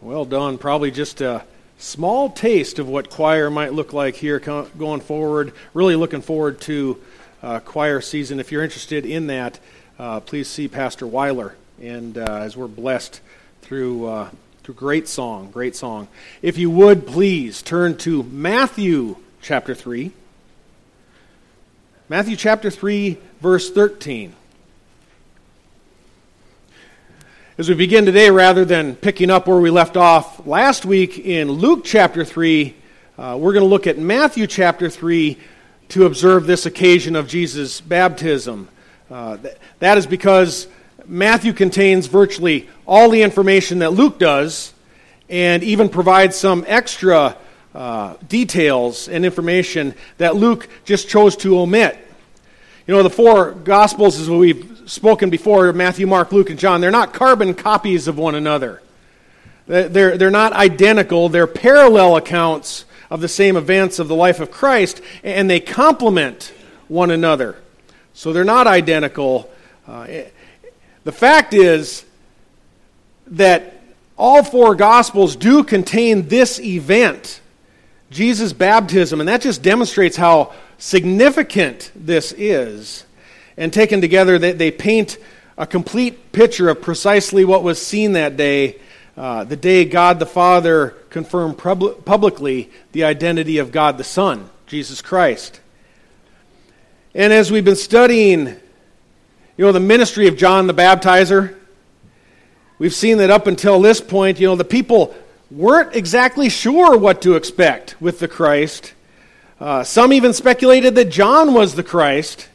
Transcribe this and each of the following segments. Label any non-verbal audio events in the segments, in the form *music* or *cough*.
Well done. Probably just a small taste of what choir might look like here going forward. Really looking forward to uh, choir season. If you're interested in that, uh, please see Pastor Weiler. And uh, as we're blessed through uh, through great song, great song. If you would please turn to Matthew chapter three. Matthew chapter three, verse thirteen. As we begin today, rather than picking up where we left off last week in Luke chapter 3, uh, we're going to look at Matthew chapter 3 to observe this occasion of Jesus' baptism. Uh, th- that is because Matthew contains virtually all the information that Luke does and even provides some extra uh, details and information that Luke just chose to omit. You know, the four Gospels, as we've spoken before Matthew, Mark, Luke, and John, they're not carbon copies of one another. They're, they're not identical, they're parallel accounts of the same events of the life of Christ, and they complement one another. So they're not identical. Uh, the fact is that all four Gospels do contain this event, Jesus' baptism, and that just demonstrates how significant this is and taken together, they, they paint a complete picture of precisely what was seen that day, uh, the day God the Father confirmed pub- publicly the identity of God the Son, Jesus Christ. And as we've been studying, you know, the ministry of John the Baptizer, we've seen that up until this point, you know, the people weren't exactly sure what to expect with the Christ. Uh, some even speculated that John was the Christ.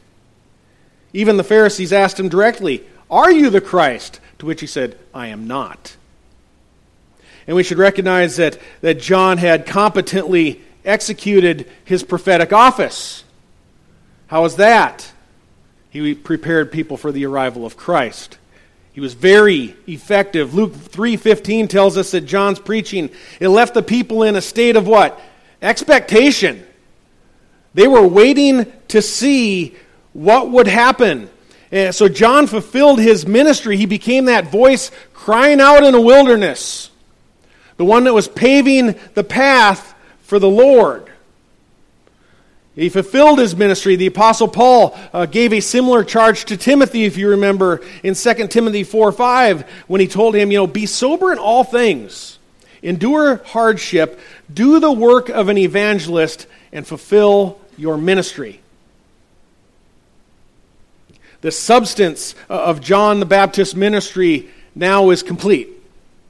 Even the Pharisees asked him directly, Are you the Christ? To which he said, I am not. And we should recognize that, that John had competently executed his prophetic office. How was that? He prepared people for the arrival of Christ. He was very effective. Luke 3:15 tells us that John's preaching it left the people in a state of what? Expectation. They were waiting to see what would happen. And so John fulfilled his ministry. He became that voice crying out in the wilderness, the one that was paving the path for the Lord. He fulfilled his ministry. The Apostle Paul uh, gave a similar charge to Timothy, if you remember, in 2 Timothy 4 5, when he told him, you know, be sober in all things, endure hardship, do the work of an evangelist, and fulfill your ministry the substance of John the Baptist's ministry now is complete.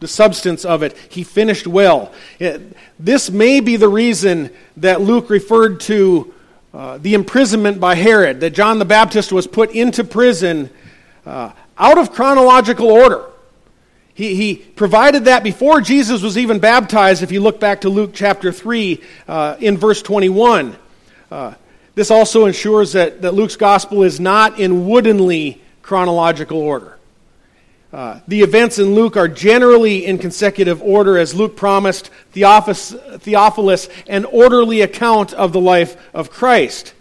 The substance of it. He finished well. It, this may be the reason that Luke referred to uh, the imprisonment by Herod, that John the Baptist was put into prison uh, out of chronological order. He, he provided that before Jesus was even baptized, if you look back to Luke chapter 3 uh, in verse 21. Uh, this also ensures that, that Luke's gospel is not in woodenly chronological order. Uh, the events in Luke are generally in consecutive order, as Luke promised Theophilus, Theophilus an orderly account of the life of Christ.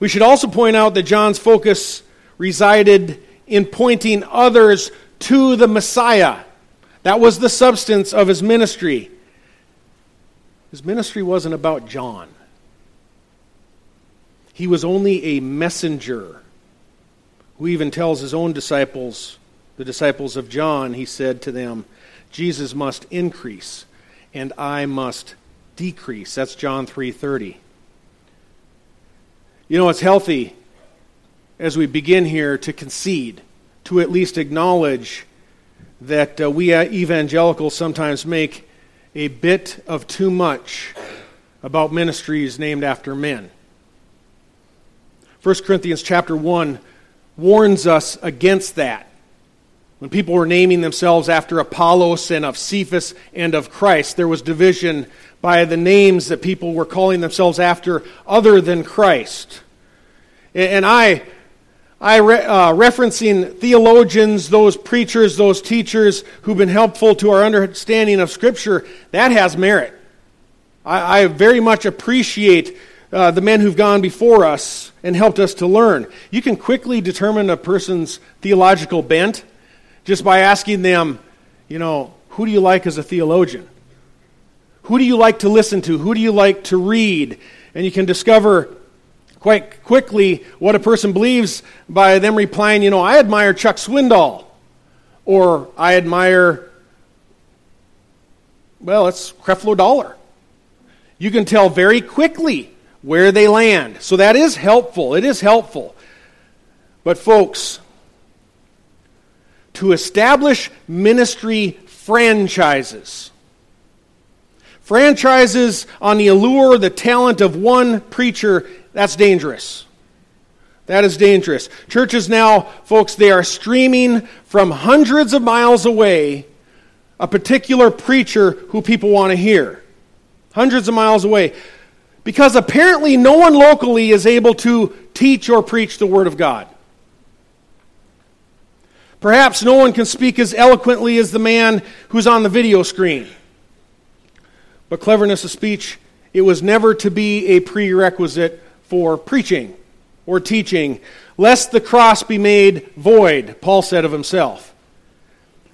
We should also point out that John's focus resided in pointing others to the Messiah. That was the substance of his ministry. His ministry wasn't about John. He was only a messenger who even tells his own disciples, the disciples of John, he said to them, Jesus must increase and I must decrease. That's John 3:30. You know, it's healthy as we begin here to concede, to at least acknowledge that uh, we evangelicals sometimes make a bit of too much about ministries named after men. 1 Corinthians chapter 1 warns us against that. When people were naming themselves after Apollos and of Cephas and of Christ, there was division by the names that people were calling themselves after other than Christ. And I, I uh, referencing theologians, those preachers, those teachers who've been helpful to our understanding of Scripture, that has merit. I, I very much appreciate uh, the men who've gone before us and helped us to learn. You can quickly determine a person's theological bent just by asking them, you know, who do you like as a theologian? Who do you like to listen to? Who do you like to read? And you can discover quite quickly what a person believes by them replying, you know, I admire Chuck Swindoll. Or I admire, well, it's Creflo Dollar. You can tell very quickly where they land. So that is helpful. It is helpful. But, folks, to establish ministry franchises, franchises on the allure, the talent of one preacher, that's dangerous. That is dangerous. Churches now, folks, they are streaming from hundreds of miles away a particular preacher who people want to hear. Hundreds of miles away. Because apparently no one locally is able to teach or preach the Word of God. Perhaps no one can speak as eloquently as the man who's on the video screen. But cleverness of speech, it was never to be a prerequisite for preaching or teaching, lest the cross be made void, Paul said of himself.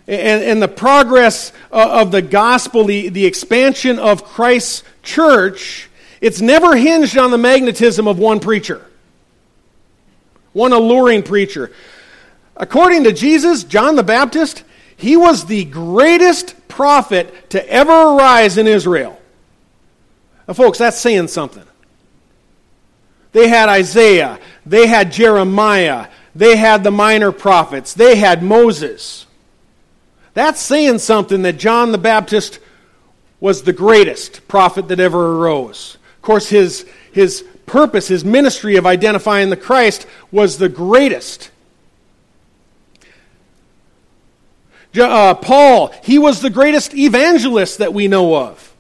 And, and the progress uh, of the gospel, the, the expansion of Christ's church, it's never hinged on the magnetism of one preacher, one alluring preacher. According to Jesus, John the Baptist, he was the greatest prophet to ever arise in Israel. Now, folks, that's saying something. They had Isaiah, they had Jeremiah, they had the minor prophets, they had Moses. That's saying something that John the Baptist was the greatest prophet that ever arose. Of course, his, his purpose, his ministry of identifying the Christ was the greatest. Uh, Paul, he was the greatest evangelist that we know of.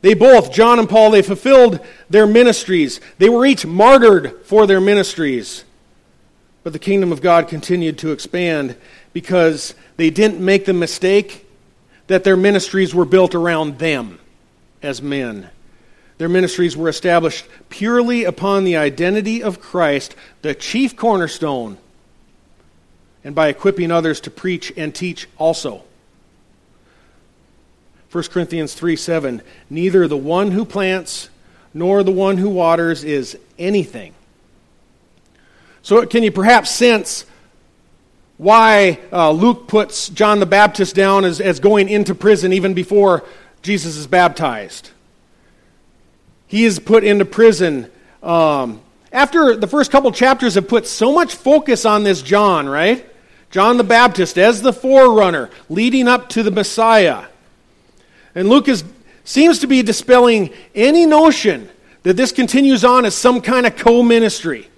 They both, John and Paul, they fulfilled their ministries. They were each martyred for their ministries. But the kingdom of God continued to expand because they didn't make the mistake that their ministries were built around them as men. Their ministries were established purely upon the identity of Christ, the chief cornerstone, and by equipping others to preach and teach also. 1 Corinthians 3 7. Neither the one who plants nor the one who waters is anything. So, can you perhaps sense why uh, Luke puts John the Baptist down as, as going into prison even before Jesus is baptized? He is put into prison. Um, after the first couple chapters have put so much focus on this John, right? John the Baptist as the forerunner leading up to the Messiah. And Luke is, seems to be dispelling any notion that this continues on as some kind of co ministry.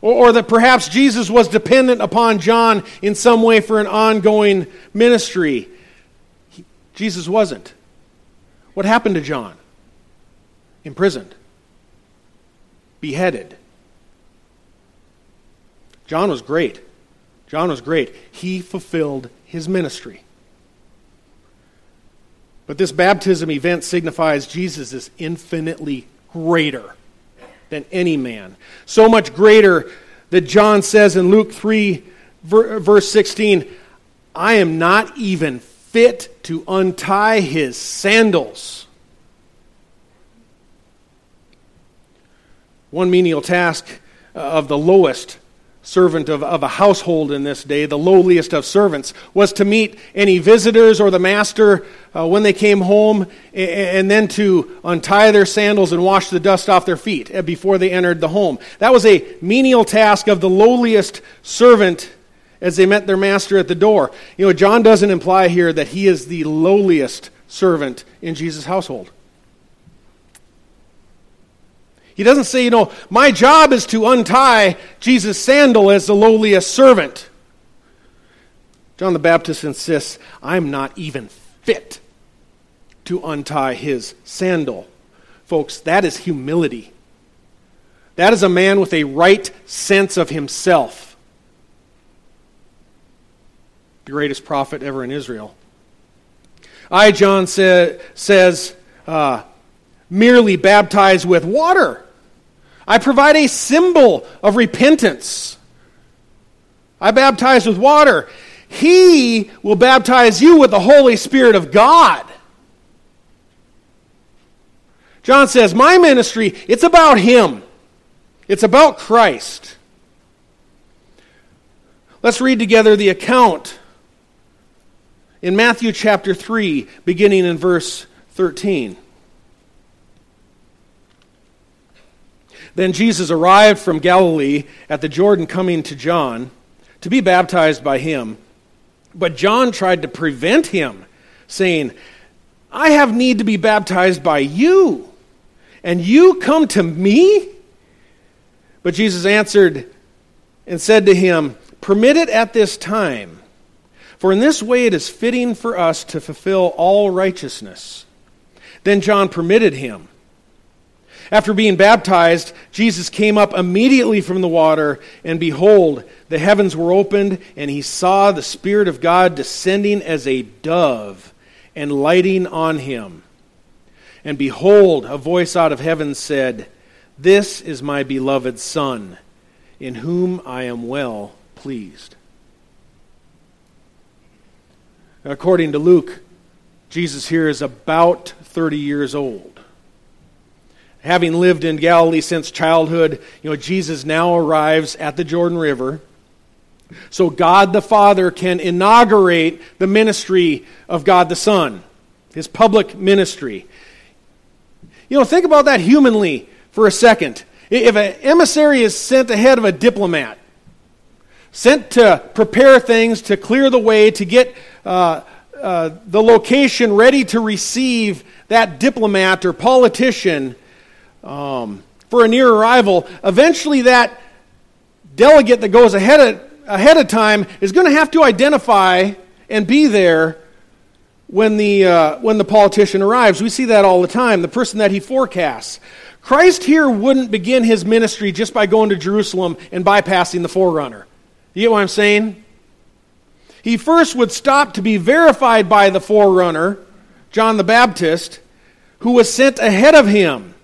Or, or that perhaps Jesus was dependent upon John in some way for an ongoing ministry. Jesus wasn't. What happened to John? Imprisoned, beheaded. John was great. John was great. He fulfilled his ministry. But this baptism event signifies Jesus is infinitely greater than any man. So much greater that John says in Luke 3, verse 16, I am not even fit to untie his sandals. One menial task of the lowest servant of, of a household in this day, the lowliest of servants, was to meet any visitors or the master uh, when they came home and, and, then to untie their sandals and wash the dust off their feet uh, before they entered the home. That was a menial task of the lowliest servant as they met their master at the door. You know, John doesn't imply here that he is the lowliest servant in Jesus' household. He doesn't say, you know, my job is to untie Jesus' sandal as the lowliest servant. John the Baptist insists, I'm not even fit to untie his sandal. Folks, that is humility. That is a man with a right sense of himself. The greatest prophet ever in Israel. I, John, say, says, uh, merely baptize with water. I provide a symbol of repentance. I baptize with water. He will baptize you with the Holy Spirit of God. John says, My ministry, it's about Him, it's about Christ. Let's read together the account in Matthew chapter 3, beginning in verse 13. Then Jesus arrived from Galilee at the Jordan, coming to John to be baptized by him. But John tried to prevent him, saying, I have need to be baptized by you, and you come to me? But Jesus answered and said to him, Permit it at this time, for in this way it is fitting for us to fulfill all righteousness. Then John permitted him. After being baptized, Jesus came up immediately from the water, and behold, the heavens were opened, and he saw the Spirit of God descending as a dove and lighting on him. And behold, a voice out of heaven said, This is my beloved Son, in whom I am well pleased. According to Luke, Jesus here is about 30 years old having lived in Galilee since childhood, you know, Jesus now arrives at the Jordan River. So God the Father can inaugurate the ministry of God the Son, his public ministry. You know, think about that humanly for a second. If an emissary is sent ahead of a diplomat, sent to prepare things, to clear the way, to get uh, uh, the location ready to receive that diplomat or politician, um, for a near arrival, eventually that delegate that goes ahead of, ahead of time is going to have to identify and be there when the, uh, when the politician arrives. We see that all the time, the person that he forecasts. Christ here wouldn't begin his ministry just by going to Jerusalem and bypassing the forerunner. You get what I'm saying? He first would stop to be verified by the forerunner, John the Baptist, who was sent ahead of him.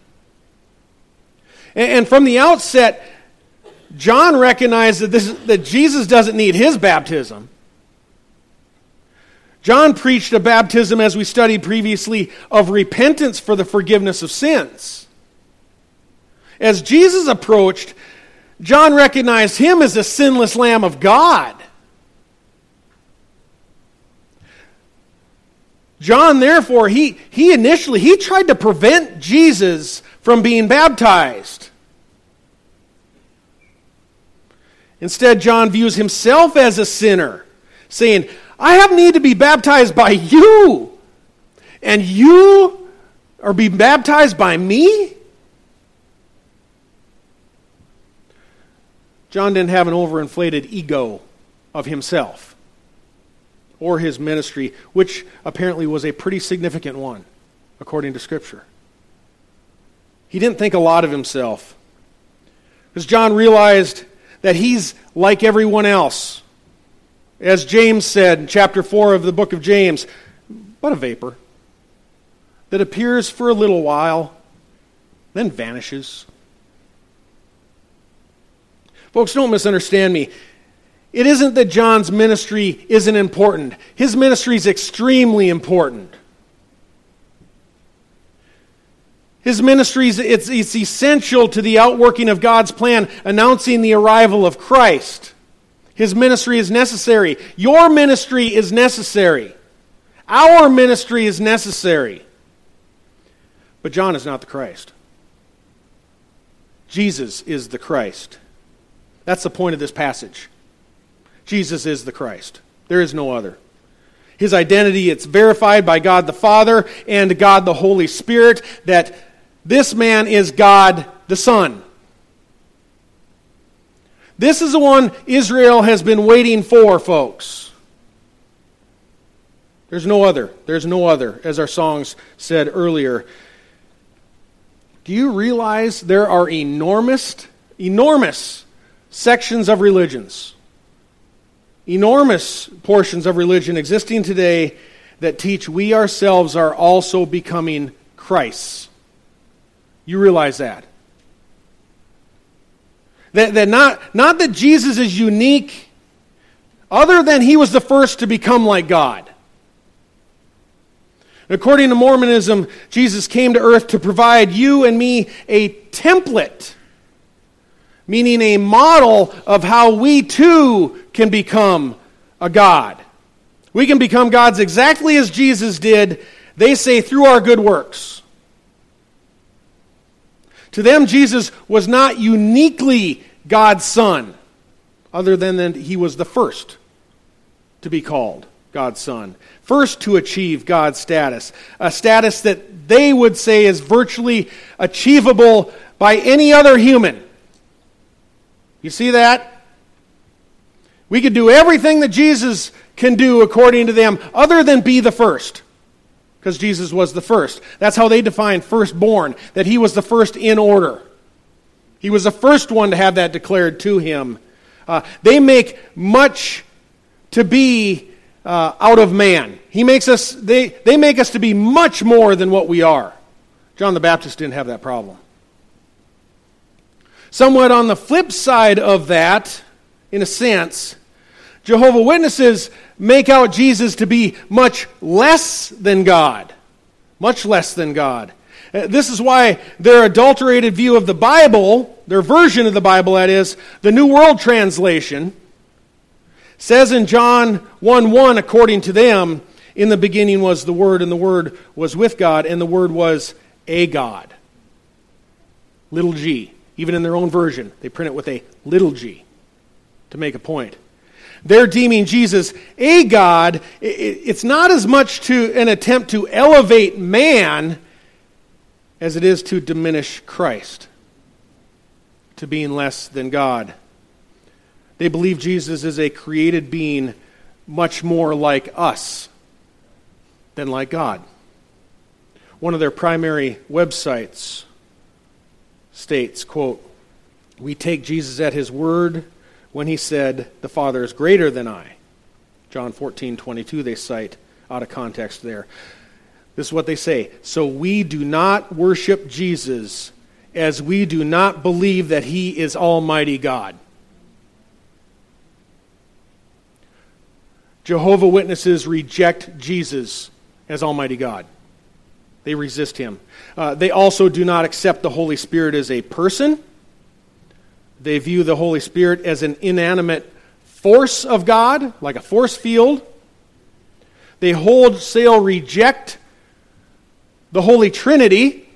And from the outset, John recognized that, this, that Jesus doesn't need his baptism. John preached a baptism, as we studied previously, of repentance for the forgiveness of sins. As Jesus approached, John recognized him as the sinless Lamb of God. John, therefore, he, he initially he tried to prevent Jesus from being baptized. Instead, John views himself as a sinner, saying, I have need to be baptized by you, and you are being baptized by me? John didn't have an overinflated ego of himself or his ministry, which apparently was a pretty significant one, according to Scripture. He didn't think a lot of himself. Because John realized that he's like everyone else. As James said in chapter 4 of the book of James, but a vapor that appears for a little while, then vanishes. Folks, don't misunderstand me. It isn't that John's ministry isn't important. His ministry is extremely important. His ministry is it's, it's essential to the outworking of God's plan, announcing the arrival of Christ. His ministry is necessary. Your ministry is necessary. Our ministry is necessary. But John is not the Christ. Jesus is the Christ. That's the point of this passage. Jesus is the Christ. There is no other. His identity, it's verified by God the Father and God the Holy Spirit that this man is God the Son. This is the one Israel has been waiting for, folks. There's no other. There's no other, as our songs said earlier. Do you realize there are enormous, enormous sections of religions, enormous portions of religion existing today that teach we ourselves are also becoming Christs? You realize that. That, that not, not that Jesus is unique other than he was the first to become like God. According to Mormonism, Jesus came to earth to provide you and me a template, meaning a model of how we too can become a God. We can become gods exactly as Jesus did, they say, through our good works. To them, Jesus was not uniquely God's Son, other than that he was the first to be called God's Son first to achieve God's status, a status that they would say is virtually achievable by any other human. You see that? We could do everything that Jesus can do according to them, other than be the first. Because Jesus was the first. That's how they define firstborn, that he was the first in order. He was the first one to have that declared to him. Uh, they make much to be uh, out of man. He makes us, they, they make us to be much more than what we are. John the Baptist didn't have that problem. Somewhat on the flip side of that, in a sense, Jehovah Witnesses make out Jesus to be much less than God. Much less than God. Uh, this is why their adulterated view of the Bible, their version of the Bible, that is, the New World Translation, says in John 1 1, according to them, in the beginning was the Word, and the Word was with God, and the Word was a God. Little g. Even in their own version, they print it with a little g to make a point. They're deeming Jesus a God. It's not as much to an attempt to elevate man as it is to diminish Christ, to being less than God. They believe Jesus is a created being much more like us than like God. One of their primary websites states, quote, "We take Jesus at his word when he said, "The Father is greater than I." John 14:22 they cite out of context there. This is what they say. So we do not worship Jesus as we do not believe that he is almighty God. Jehovah Witnesses reject Jesus as Almighty God. They resist him. Uh, they also do not accept the Holy Spirit as a person. They view the Holy Spirit as an inanimate force of God, like a force field. They wholesale reject the Holy Trinity.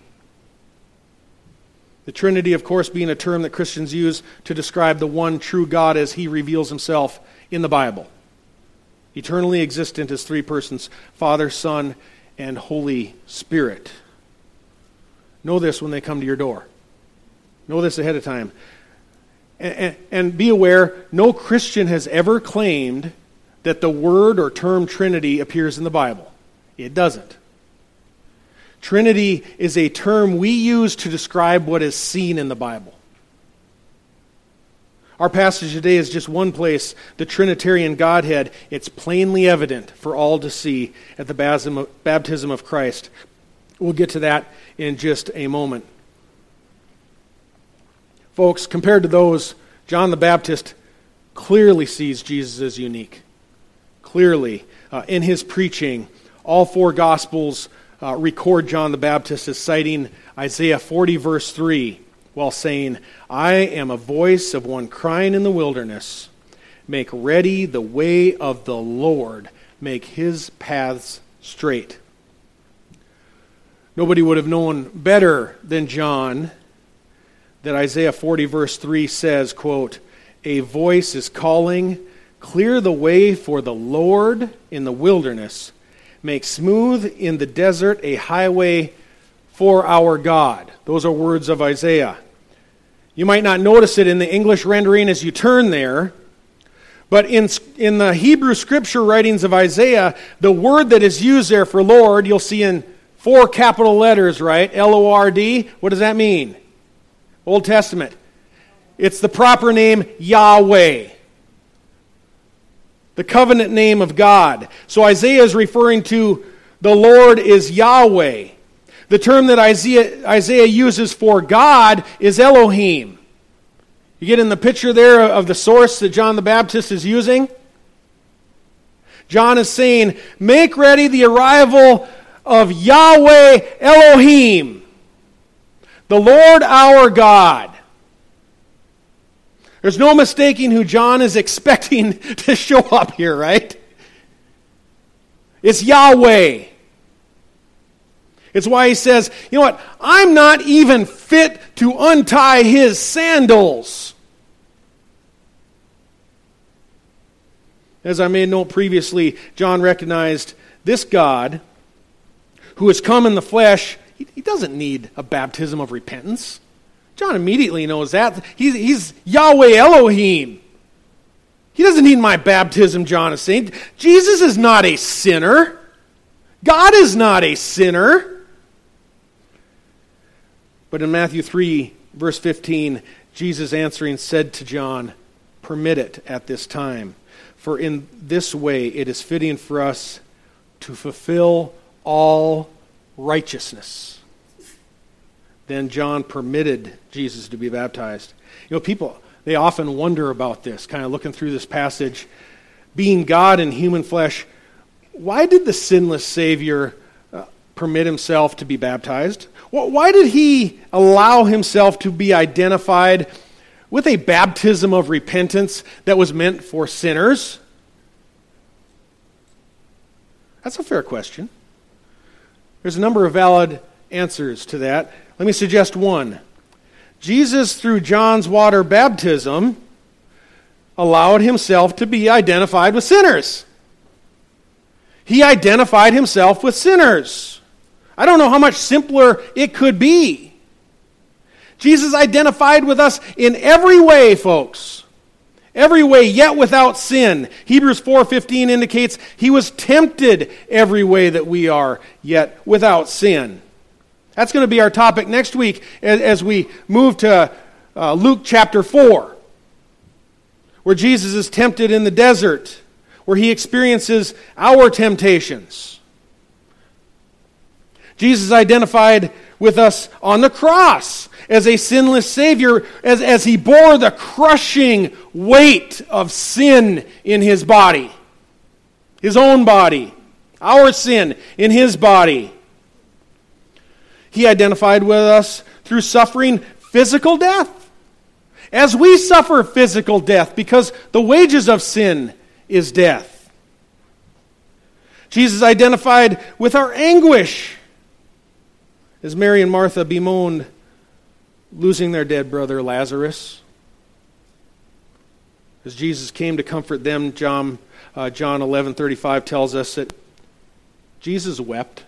The Trinity, of course, being a term that Christians use to describe the one true God as he reveals himself in the Bible eternally existent as three persons Father, Son, and Holy Spirit. Know this when they come to your door. Know this ahead of time. And, and, and, be aware no Christian has ever claimed that the word or term Trinity appears in the Bible. It doesn't. Trinity is a term we use to describe what is seen in the Bible. Our passage today is just one place, the Trinitarian Godhead. It's plainly evident for all to see at the baptism of Christ. We'll get to that in just a moment. Folks, compared to those, John the Baptist clearly sees Jesus as unique. Clearly, uh, in his preaching, all four Gospels uh, record John the Baptist as citing Isaiah 40, verse 3 while saying, I am a voice of one crying in the wilderness. Make ready the way of the Lord, make his paths straight. Nobody would have known better than John that Isaiah 40, verse 3 says, quote, A voice is calling, Clear the way for the Lord in the wilderness, make smooth in the desert a highway for our God. Those are words of Isaiah. You might not notice it in the English rendering as you turn there, but in, in the Hebrew scripture writings of Isaiah, the word that is used there for Lord, you'll see in four capital letters, right? L O R D. What does that mean? Old Testament. It's the proper name Yahweh, the covenant name of God. So Isaiah is referring to the Lord is Yahweh. The term that Isaiah, Isaiah uses for God is Elohim. You get in the picture there of the source that John the Baptist is using? John is saying, Make ready the arrival of Yahweh Elohim, the Lord our God. There's no mistaking who John is *laughs* expecting to show up here, right? It's Yahweh. It's why he says, you know what? I'm not even fit to untie his sandals. As I made note previously, John recognized this God who has come in the flesh, he, doesn't need a baptism of repentance. John immediately knows that. He's, he's Yahweh Elohim. He doesn't need my baptism, John is saying. Jesus is not a sinner. God is not a sinner. But in Matthew 3, verse 15, Jesus answering said to John, Permit it at this time, for in this way it is fitting for us to fulfill all righteousness. Then John permitted Jesus to be baptized. You know, people, they often wonder about this, kind of looking through this passage. Being God in human flesh, why did the sinless Savior permit himself to be baptized? Why did he allow himself to be identified with a baptism of repentance that was meant for sinners? That's a fair question. There's a number of valid answers to that. Let me suggest one. Jesus, through John's water baptism, allowed himself to be identified with sinners. He identified himself with sinners. I don't know how much simpler it could be. Jesus identified with us in every way, folks. Every way, yet without sin. Hebrews 4:15 indicates he was tempted every way that we are, yet without sin. That's going to be our topic next week as, we move to uh, Luke chapter 4, where Jesus is tempted in the desert, where he experiences our temptations. Jesus identified with us on the cross as a sinless Savior, as, as he bore the crushing weight of sin in his body, his own body, our sin in his body. He identified with us through suffering physical death. As we suffer physical death, because the wages of sin is death. Jesus identified with our anguish as Mary and Martha bemoaned losing their dead brother Lazarus, as Jesus came to comfort them, John, uh, John 11:35 tells us that Jesus wept.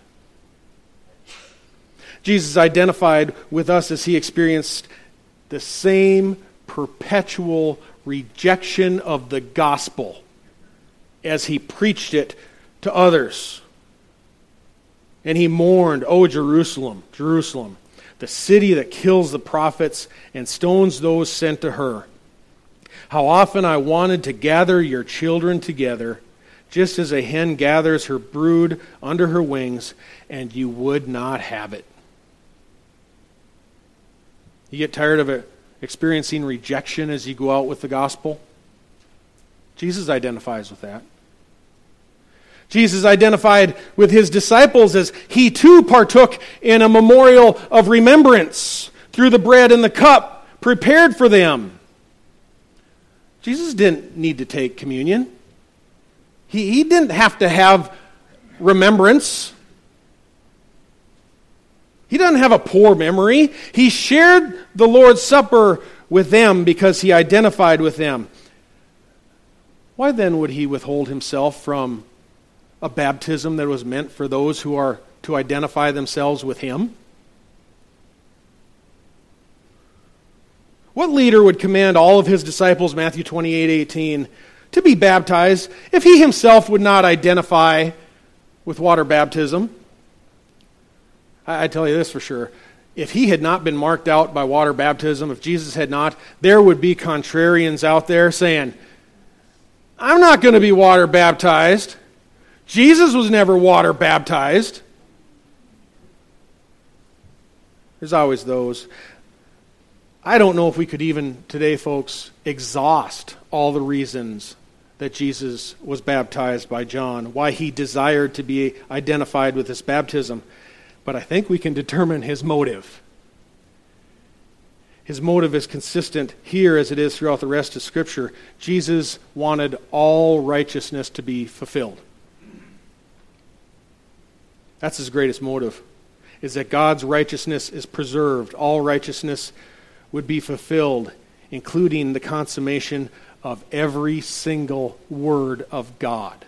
Jesus identified with us as he experienced the same perpetual rejection of the gospel as he preached it to others. And he mourned, O Jerusalem, Jerusalem, the city that kills the prophets and stones those sent to her. How often I wanted to gather your children together, just as a hen gathers her brood under her wings, and you would not have it. You get tired of experiencing rejection as you go out with the gospel? Jesus identifies with that. Jesus identified with his disciples as he too partook in a memorial of remembrance through the bread and the cup prepared for them. Jesus didn't need to take communion, he, he didn't have to have remembrance. He doesn't have a poor memory. He shared the Lord's Supper with them because he identified with them. Why then would he withhold himself from a baptism that was meant for those who are to identify themselves with Him? What leader would command all of his disciples, Matthew 28 18, to be baptized if he himself would not identify with water baptism? I, I tell you this for sure. If he had not been marked out by water baptism, if Jesus had not, there would be contrarians out there saying, I'm not going to be water baptized. Jesus was never water baptized. There's always those. I don't know if we could even today, folks, exhaust all the reasons that Jesus was baptized by John, why he desired to be identified with this baptism. But I think we can determine his motive. His motive is consistent here as it is throughout the rest of Scripture. Jesus wanted all righteousness to be fulfilled. That's his greatest motive, is that God's righteousness is preserved. All righteousness would be fulfilled, including the consummation of every single word of God.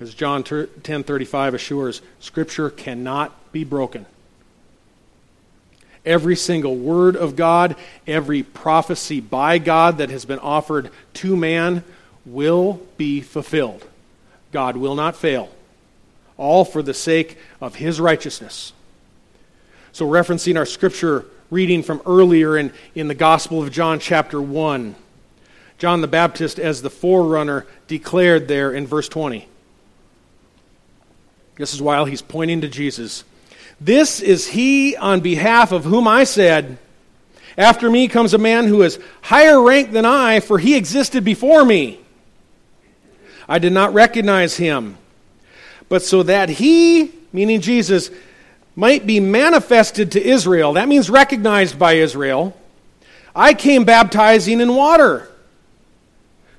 As John 10:35 assures, scripture cannot be broken. Every single word of God, every prophecy by God that has been offered to man will be fulfilled. God will not fail, all for the sake of his righteousness. So, referencing our scripture reading from earlier in, in the Gospel of John, chapter 1, John the Baptist, as the forerunner, declared there in verse 20. This is while he's pointing to Jesus. This is he on behalf of whom I said, After me comes a man who is higher ranked than I, for he existed before me. I did not recognize him. But so that he, meaning Jesus, might be manifested to Israel, that means recognized by Israel, I came baptizing in water.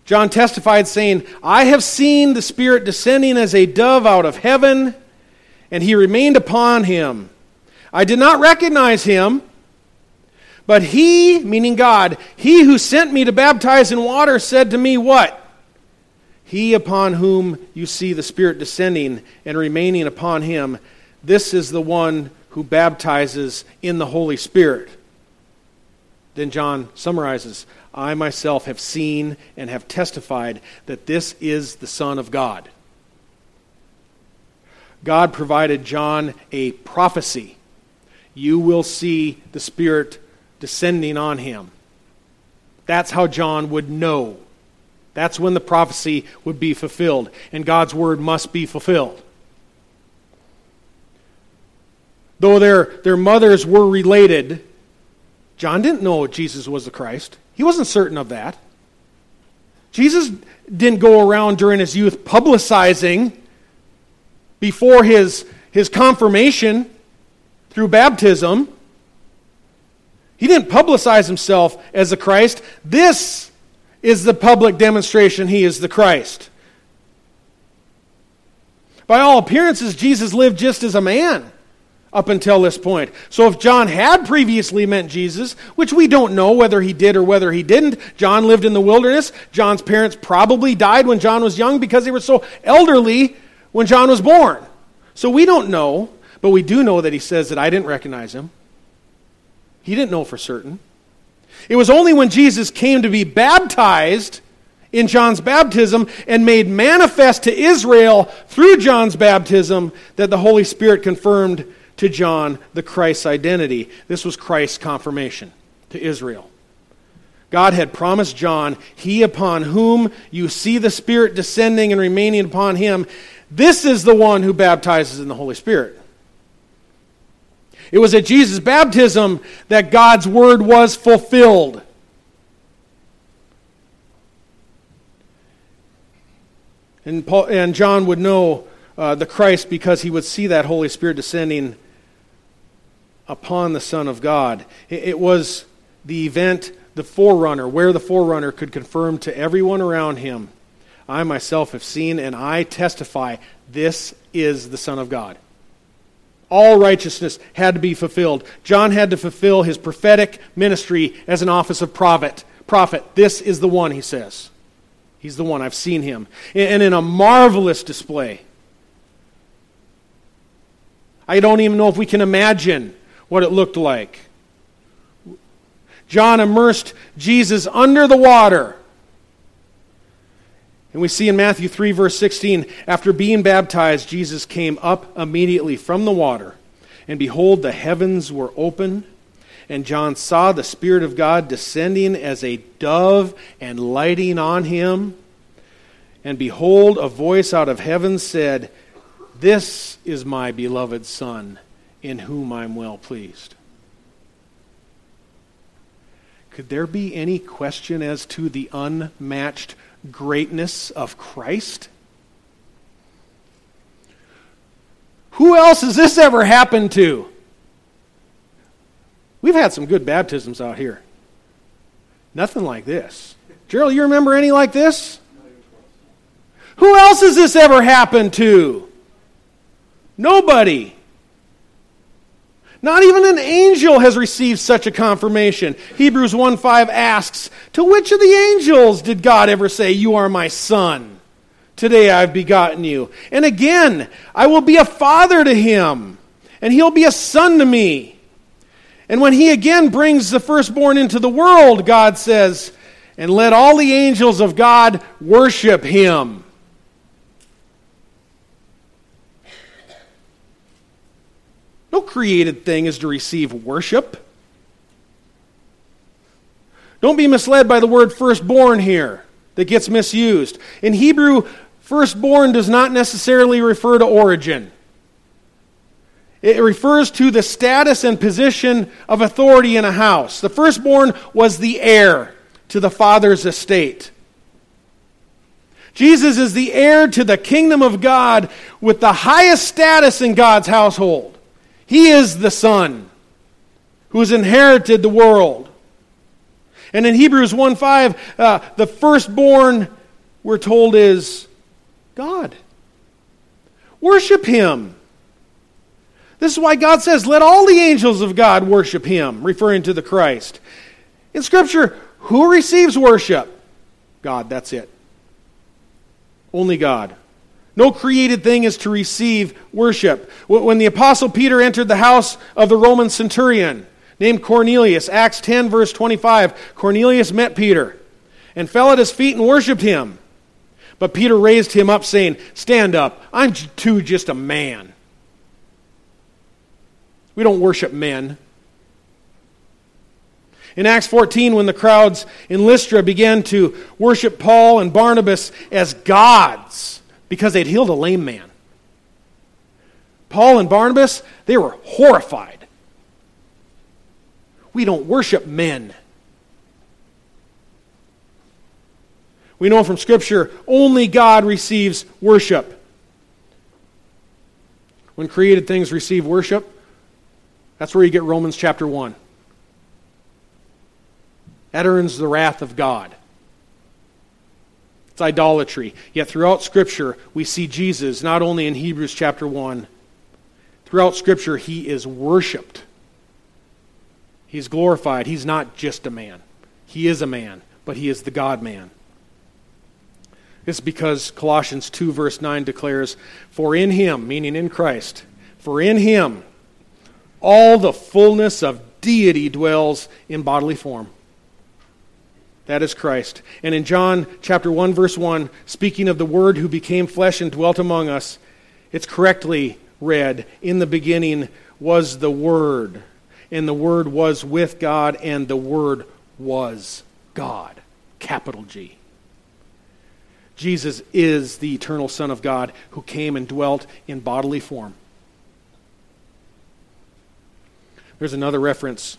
John testified, saying, I have seen the Spirit descending as a dove out of heaven, and he remained upon him. I did not recognize him, but he, meaning God, he who sent me to baptize in water, said to me, What? He upon whom you see the Spirit descending and remaining upon him, this is the one who baptizes in the Holy Spirit. Then John summarizes I myself have seen and have testified that this is the Son of God. God provided John a prophecy. You will see the Spirit descending on him. That's how John would know that's when the prophecy would be fulfilled, and God's word must be fulfilled. Though their, their mothers were related, John didn't know Jesus was the Christ. He wasn't certain of that. Jesus didn't go around during his youth publicizing before his, his confirmation through baptism. He didn't publicize himself as the Christ. This is the public demonstration he is the Christ. By all appearances, Jesus lived just as a man up until this point. So if John had previously met Jesus, which we don't know whether he did or whether he didn't, John lived in the wilderness. John's parents probably died when John was young because they were so elderly when John was born. So we don't know, but we do know that he says that I didn't recognize him. He didn't know for certain. It was only when Jesus came to be baptized in John's baptism and made manifest to Israel through John's baptism that the Holy Spirit confirmed to John the Christ's identity. This was Christ's confirmation to Israel. God had promised John, He upon whom you see the Spirit descending and remaining upon him, this is the one who baptizes in the Holy Spirit. It was at Jesus' baptism that God's word was fulfilled. And, Paul, and John would know uh, the Christ because he would see that Holy Spirit descending upon the Son of God. It, it was the event, the forerunner, where the forerunner could confirm to everyone around him I myself have seen and I testify this is the Son of God all righteousness had to be fulfilled. John had to fulfill his prophetic ministry as an office of prophet. Prophet. This is the one, he says. He's the one. I've seen him. And in a marvelous display. I don't even know if we can imagine what it looked like. John immersed Jesus under the water and we see in Matthew 3, verse 16, after being baptized, Jesus came up immediately from the water. And behold, the heavens were open, and John saw the Spirit of God descending as a dove and lighting on him. And behold, a voice out of heaven said, This is my beloved Son, in whom I'm well pleased. Could there be any question as to the unmatched greatness of Christ? Who else has this ever happened to? We've had some good baptisms out here. Nothing like this. Gerald, you remember any like this? Who else has this ever happened to? Nobody. Not even an angel has received such a confirmation. Hebrews 1 5 asks, To which of the angels did God ever say, You are my son? Today I've begotten you. And again, I will be a father to him, and he'll be a son to me. And when he again brings the firstborn into the world, God says, And let all the angels of God worship him. No created thing is to receive worship. Don't be misled by the word firstborn here that gets misused. In Hebrew, firstborn does not necessarily refer to origin. It refers to the status and position of authority in a house. The firstborn was the heir to the father's estate. Jesus is the heir to the kingdom of God with the highest status in God's household. He is the Son who has inherited the world. And in Hebrews 1 5, uh, the firstborn, we're told, is God. Worship Him. This is why God says, Let all the angels of God worship Him, referring to the Christ. In Scripture, who receives worship? God, that's it. Only God. No created thing is to receive worship. When the Apostle Peter entered the house of the Roman centurion named Cornelius, Acts 10, verse 25, Cornelius met Peter and fell at his feet and worshiped him. But Peter raised him up, saying, Stand up, I'm too just a man. We don't worship men. In Acts 14, when the crowds in Lystra began to worship Paul and Barnabas as gods, because they'd healed a lame man. Paul and Barnabas, they were horrified. We don't worship men. We know from Scripture only God receives worship. When created things receive worship, that's where you get Romans chapter 1. That earns the wrath of God. It's idolatry. Yet throughout Scripture, we see Jesus, not only in Hebrews chapter 1, throughout Scripture, he is worshiped. He's glorified. He's not just a man, he is a man, but he is the God man. It's because Colossians 2, verse 9 declares, For in him, meaning in Christ, for in him all the fullness of deity dwells in bodily form. That is Christ. And in John chapter 1 verse 1, speaking of the word who became flesh and dwelt among us, it's correctly read, in the beginning was the word, and the word was with God and the word was God. Capital G. Jesus is the eternal Son of God who came and dwelt in bodily form. There's another reference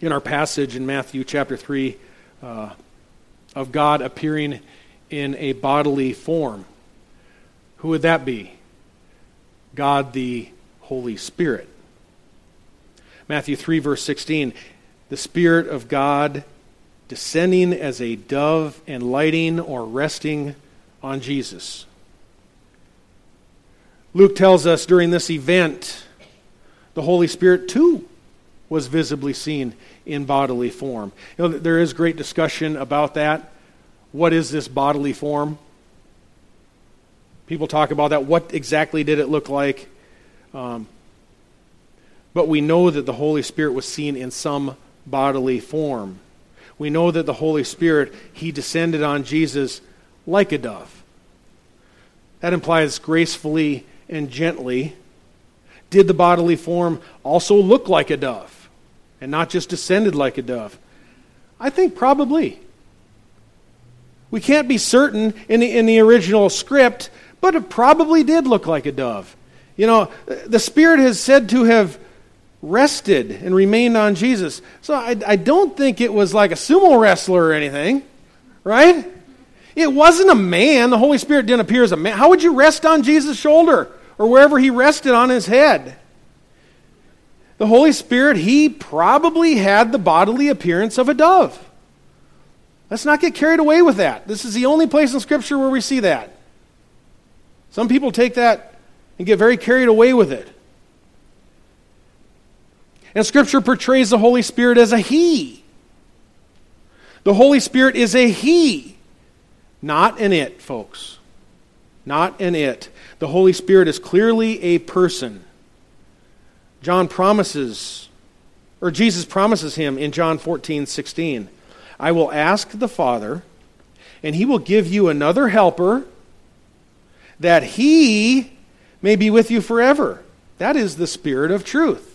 in our passage in Matthew chapter 3 uh, of God appearing in a bodily form. Who would that be? God the Holy Spirit. Matthew 3, verse 16 the Spirit of God descending as a dove and lighting or resting on Jesus. Luke tells us during this event, the Holy Spirit too was visibly seen in bodily form. You know, there is great discussion about that. What is this bodily form? People talk about that. What exactly did it look like? Um, but we know that the Holy Spirit was seen in some bodily form. We know that the Holy Spirit, He descended on Jesus like a dove. That implies gracefully and gently. Did the bodily form also look like a dove? And not just descended like a dove? I think probably. We can't be certain in the, in the original script, but it probably did look like a dove. You know, the Spirit is said to have rested and remained on Jesus. So I, I don't think it was like a sumo wrestler or anything, right? It wasn't a man. The Holy Spirit didn't appear as a man. How would you rest on Jesus' shoulder or wherever he rested on his head? The Holy Spirit, he probably had the bodily appearance of a dove. Let's not get carried away with that. This is the only place in Scripture where we see that. Some people take that and get very carried away with it. And Scripture portrays the Holy Spirit as a He. The Holy Spirit is a He, not an it, folks. Not an it. The Holy Spirit is clearly a person. John promises, or Jesus promises him in John 14, 16, I will ask the Father, and he will give you another helper, that he may be with you forever. That is the Spirit of truth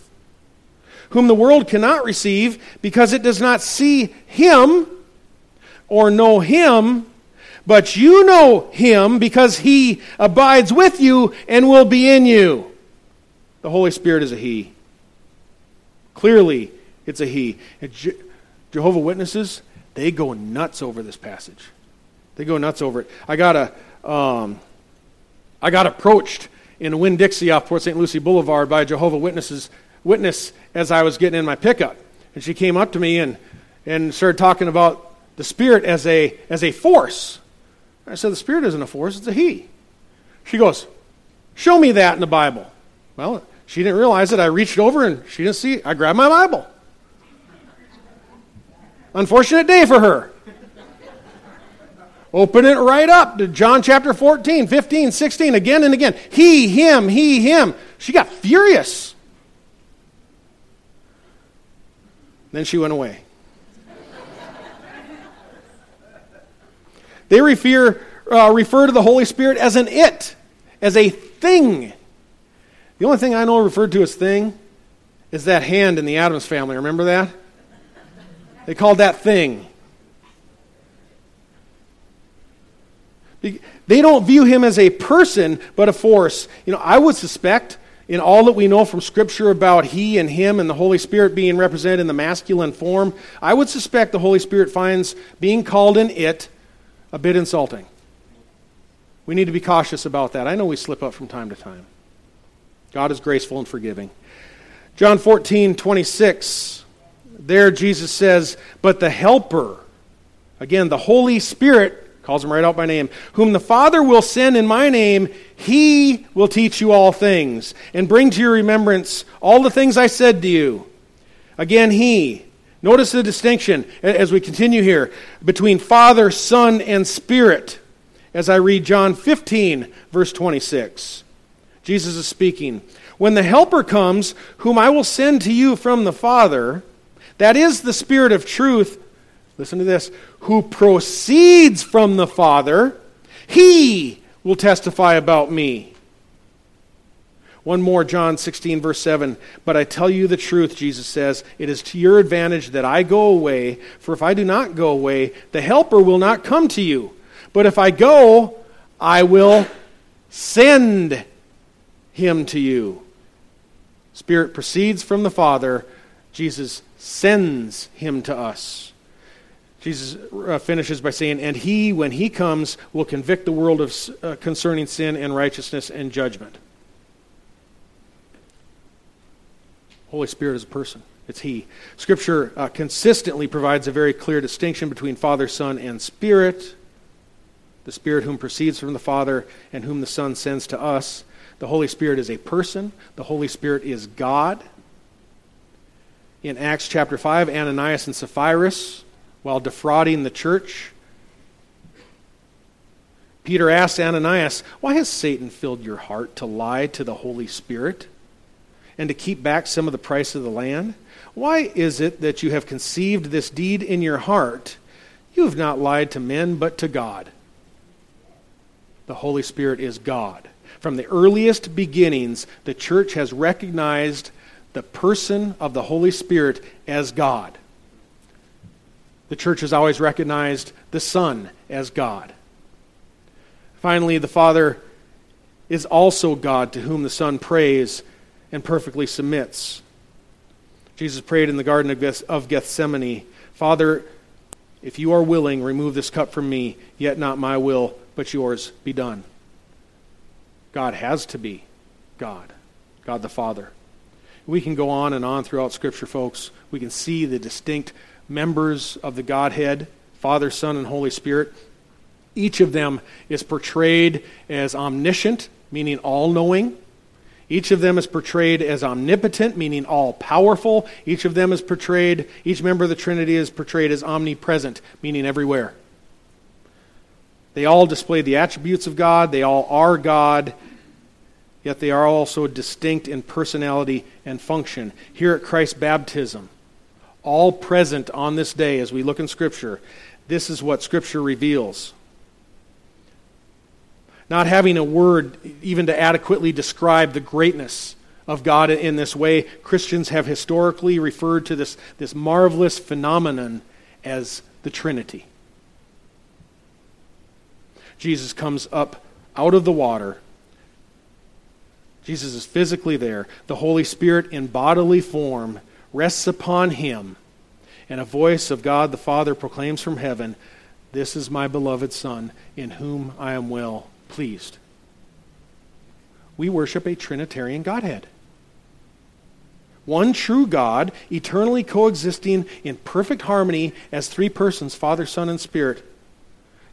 whom the world cannot receive because it does not see him or know him, but you know him because he abides with you and will be in you. The Holy Spirit is a he. Clearly, it's a he. Je- Jehovah Witnesses, they go nuts over this passage. They go nuts over it. I got a, um, I got approached in Winn Dixie off Port St. Lucie Boulevard by a Jehovah Witnesses witness as I was getting in my pickup. And she came up to me and, and started talking about the Spirit as a, as a force. I said, The Spirit isn't a force, it's a He. She goes, Show me that in the Bible. Well, she didn't realize it. I reached over and she didn't see it. I grabbed my Bible. Unfortunate day for her. Open it right up to John chapter 14, 15, 16, again and again. He, him, he, him. She got furious. Then she went away. they refer, uh, refer to the Holy Spirit as an it, as a thing. The only thing I know referred to as thing is that hand in the Addams family. Remember that? They called that thing. They don't view him as a person, but a force. You know, I would suspect in all that we know from Scripture about He and Him and the Holy Spirit being represented in the masculine form, I would suspect the Holy Spirit finds being called an it a bit insulting. We need to be cautious about that. I know we slip up from time to time. God is graceful and forgiving. John 14, 26. There Jesus says, But the Helper, again, the Holy Spirit, calls him right out by name, whom the Father will send in my name, he will teach you all things and bring to your remembrance all the things I said to you. Again, he. Notice the distinction as we continue here between Father, Son, and Spirit as I read John 15, verse 26. Jesus is speaking. When the Helper comes, whom I will send to you from the Father, that is the Spirit of truth, listen to this, who proceeds from the Father, he will testify about me. One more, John 16, verse 7. But I tell you the truth, Jesus says, it is to your advantage that I go away, for if I do not go away, the Helper will not come to you. But if I go, I will send him to you. Spirit proceeds from the Father, Jesus sends him to us. Jesus uh, finishes by saying, And he, when he comes, will convict the world of, uh, concerning sin and righteousness and judgment. Holy Spirit is a person. It's He. Scripture uh, consistently provides a very clear distinction between Father, Son, and Spirit. The Spirit whom proceeds from the Father and whom the Son sends to us. The Holy Spirit is a person. The Holy Spirit is God. In Acts chapter 5, Ananias and Sapphira while defrauding the church. Peter asked Ananias, Why has Satan filled your heart to lie to the Holy Spirit and to keep back some of the price of the land? Why is it that you have conceived this deed in your heart? You have not lied to men, but to God. The Holy Spirit is God. From the earliest beginnings, the church has recognized the person of the Holy Spirit as God the church has always recognized the Son as God. Finally, the Father is also God to whom the Son prays and perfectly submits. Jesus prayed in the Garden of Gethsemane Father, if you are willing, remove this cup from me, yet not my will, but yours be done. God has to be God, God the Father. We can go on and on throughout Scripture, folks. We can see the distinct members of the Godhead Father, Son, and Holy Spirit. Each of them is portrayed as omniscient, meaning all knowing. Each of them is portrayed as omnipotent, meaning all powerful. Each of them is portrayed, each member of the Trinity is portrayed as omnipresent, meaning everywhere. They all display the attributes of God, they all are God, yet they are also distinct in personality and function. Here at Christ's baptism, all present on this day as we look in Scripture, this is what Scripture reveals not having a word even to adequately describe the greatness of God in this way, Christians have historically referred to this, this marvelous phenomenon as the Trinity. Jesus comes up out of the water. Jesus is physically there. The Holy Spirit, in bodily form, rests upon him. And a voice of God the Father proclaims from heaven, This is my beloved Son, in whom I am well pleased. We worship a Trinitarian Godhead. One true God, eternally coexisting in perfect harmony as three persons Father, Son, and Spirit.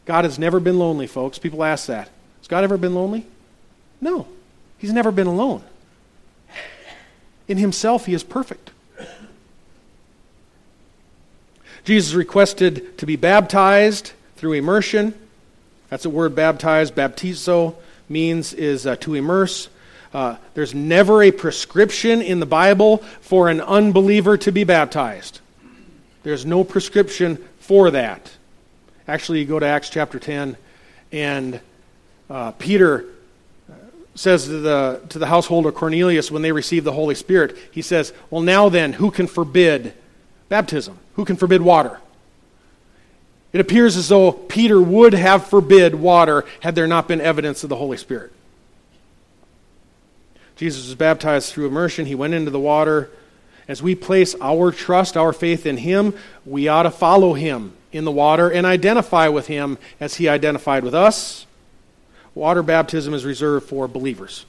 God has never been lonely, folks. People ask that. Has God ever been lonely? No. He's never been alone. In himself, he is perfect. Jesus requested to be baptized through immersion. That's the word baptize. Baptizo means is uh, to immerse. Uh, there's never a prescription in the Bible for an unbeliever to be baptized. There's no prescription for that. Actually, you go to Acts chapter 10, and uh, Peter says to the, to the household of Cornelius when they receive the Holy Spirit, he says, Well, now then, who can forbid baptism? Who can forbid water? It appears as though Peter would have forbid water had there not been evidence of the Holy Spirit. Jesus was baptized through immersion. He went into the water. As we place our trust, our faith in Him, we ought to follow Him in the water and identify with Him as He identified with us. Water baptism is reserved for believers.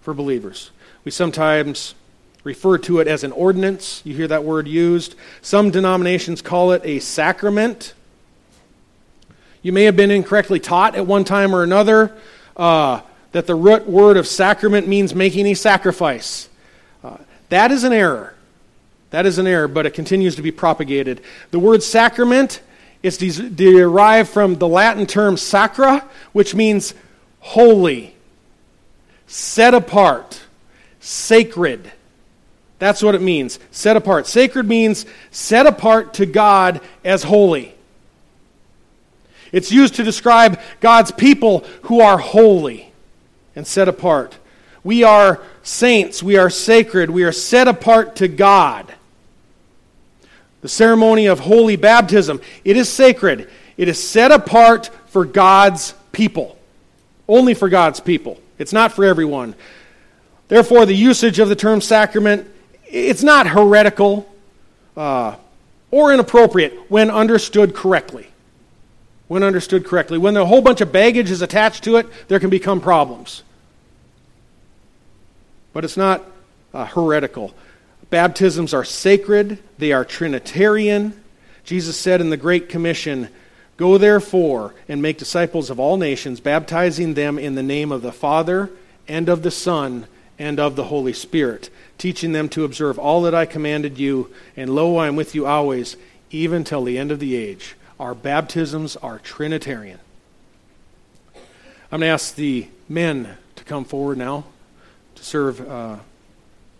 For believers. We sometimes refer to it as an ordinance. You hear that word used. Some denominations call it a sacrament. You may have been incorrectly taught at one time or another uh, that the root word of sacrament means making a sacrifice. Uh, that is an error. That is an error, but it continues to be propagated. The word sacrament is derived from the Latin term sacra, which means holy, set apart, sacred. That's what it means. Set apart. Sacred means set apart to God as holy. It's used to describe God's people who are holy and set apart. We are saints, we are sacred, we are set apart to God. The ceremony of holy baptism, it is sacred. It is set apart for God's people. Only for God's people. It's not for everyone. Therefore, the usage of the term sacrament, it's not heretical uh, or inappropriate when understood correctly when understood correctly. When a whole bunch of baggage is attached to it, there can become problems. But it's not uh, heretical. Baptisms are sacred, they are Trinitarian. Jesus said in the Great Commission, Go therefore and make disciples of all nations, baptizing them in the name of the Father and of the Son and of the Holy Spirit, teaching them to observe all that I commanded you, and lo, I am with you always, even till the end of the age. Our baptisms are Trinitarian. I'm going to ask the men to come forward now to serve uh,